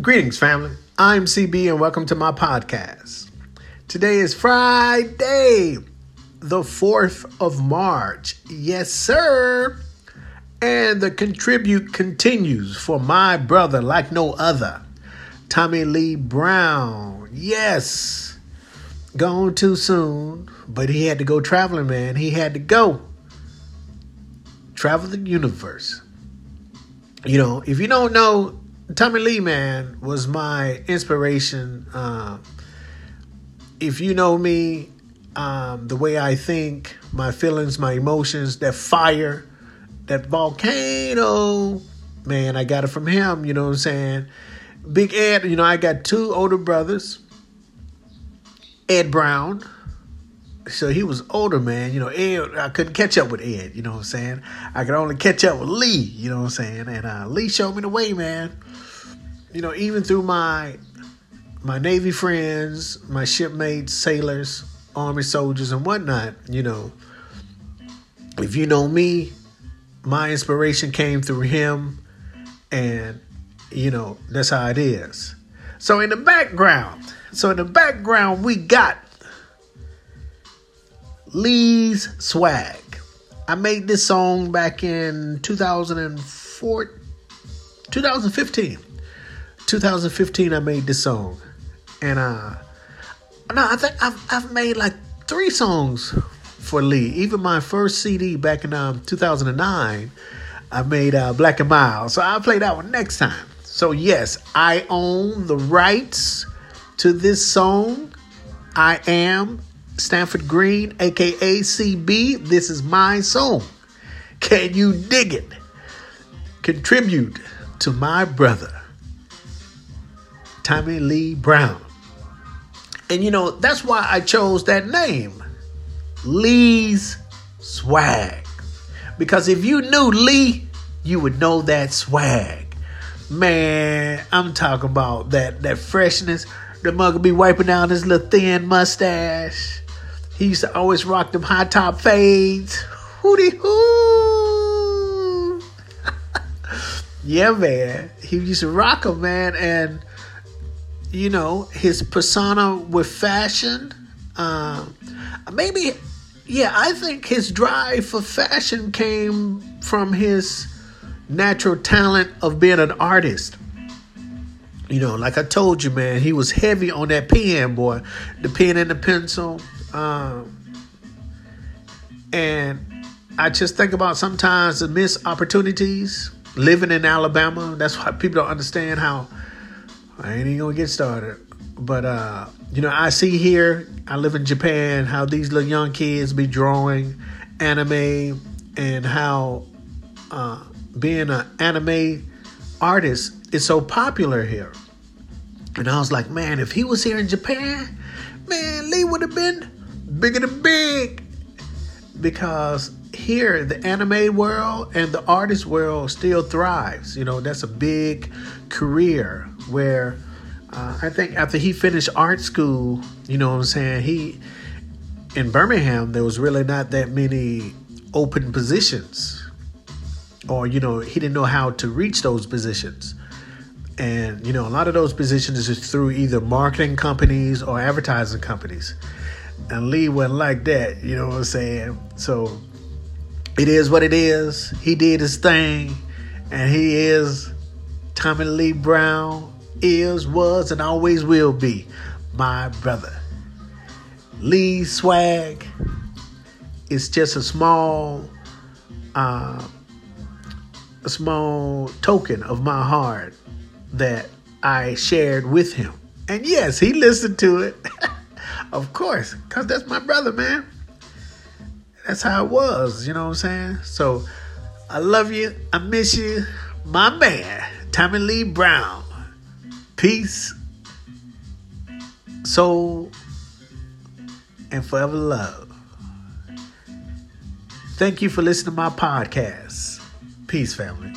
Greetings, family. I'm CB, and welcome to my podcast. Today is Friday, the 4th of March. Yes, sir. And the contribute continues for my brother like no other, Tommy Lee Brown. Yes, gone too soon, but he had to go traveling, man. He had to go travel the universe. You know, if you don't know, Tommy Lee, man, was my inspiration. Uh, if you know me, um, the way I think, my feelings, my emotions, that fire, that volcano, man, I got it from him. You know what I'm saying? Big Ed, you know, I got two older brothers. Ed Brown, so he was older, man. You know, Ed, I couldn't catch up with Ed. You know what I'm saying? I could only catch up with Lee. You know what I'm saying? And uh, Lee showed me the way, man. You know, even through my my Navy friends, my shipmates, sailors, Army soldiers, and whatnot. You know, if you know me, my inspiration came through him, and you know that's how it is. So in the background, so in the background, we got Lee's Swag. I made this song back in 2004, 2015. 2015, I made this song. And uh, no, I think I've, I've made like three songs for Lee. Even my first CD back in um, 2009, I made uh, Black and Mild. So I'll play that one next time. So, yes, I own the rights to this song. I am Stanford Green, aka CB. This is my song. Can you dig it? Contribute to my brother, Tommy Lee Brown. And you know, that's why I chose that name, Lee's Swag. Because if you knew Lee, you would know that swag. Man, I'm talking about that that freshness. The mug will be wiping down his little thin mustache. He used to always rock them high top fades. Hootie hoo. yeah, man. He used to rock them, man. And, you know, his persona with fashion. Um, maybe, yeah, I think his drive for fashion came from his natural talent of being an artist. You know, like I told you, man, he was heavy on that pen, boy. The pen and the pencil. Um, and I just think about sometimes the missed opportunities living in Alabama. That's why people don't understand how I ain't even gonna get started. But uh, you know, I see here, I live in Japan, how these little young kids be drawing anime and how uh, being an anime artist is so popular here. And I was like, man, if he was here in Japan, man, Lee would have been bigger than big. Because here, the anime world and the artist world still thrives. You know, that's a big career where uh, I think after he finished art school, you know what I'm saying, he, in Birmingham, there was really not that many open positions. Or, you know, he didn't know how to reach those positions. And, you know, a lot of those positions is through either marketing companies or advertising companies. And Lee wasn't like that, you know what I'm saying? So it is what it is. He did his thing, and he is Tommy Lee Brown, is, was, and always will be my brother. Lee Swag is just a small, uh, a small token of my heart that I shared with him. And yes, he listened to it. Of course, because that's my brother, man. That's how it was, you know what I'm saying? So I love you. I miss you. My man, Tommy Lee Brown. Peace, soul, and forever love. Thank you for listening to my podcast. Peace, family.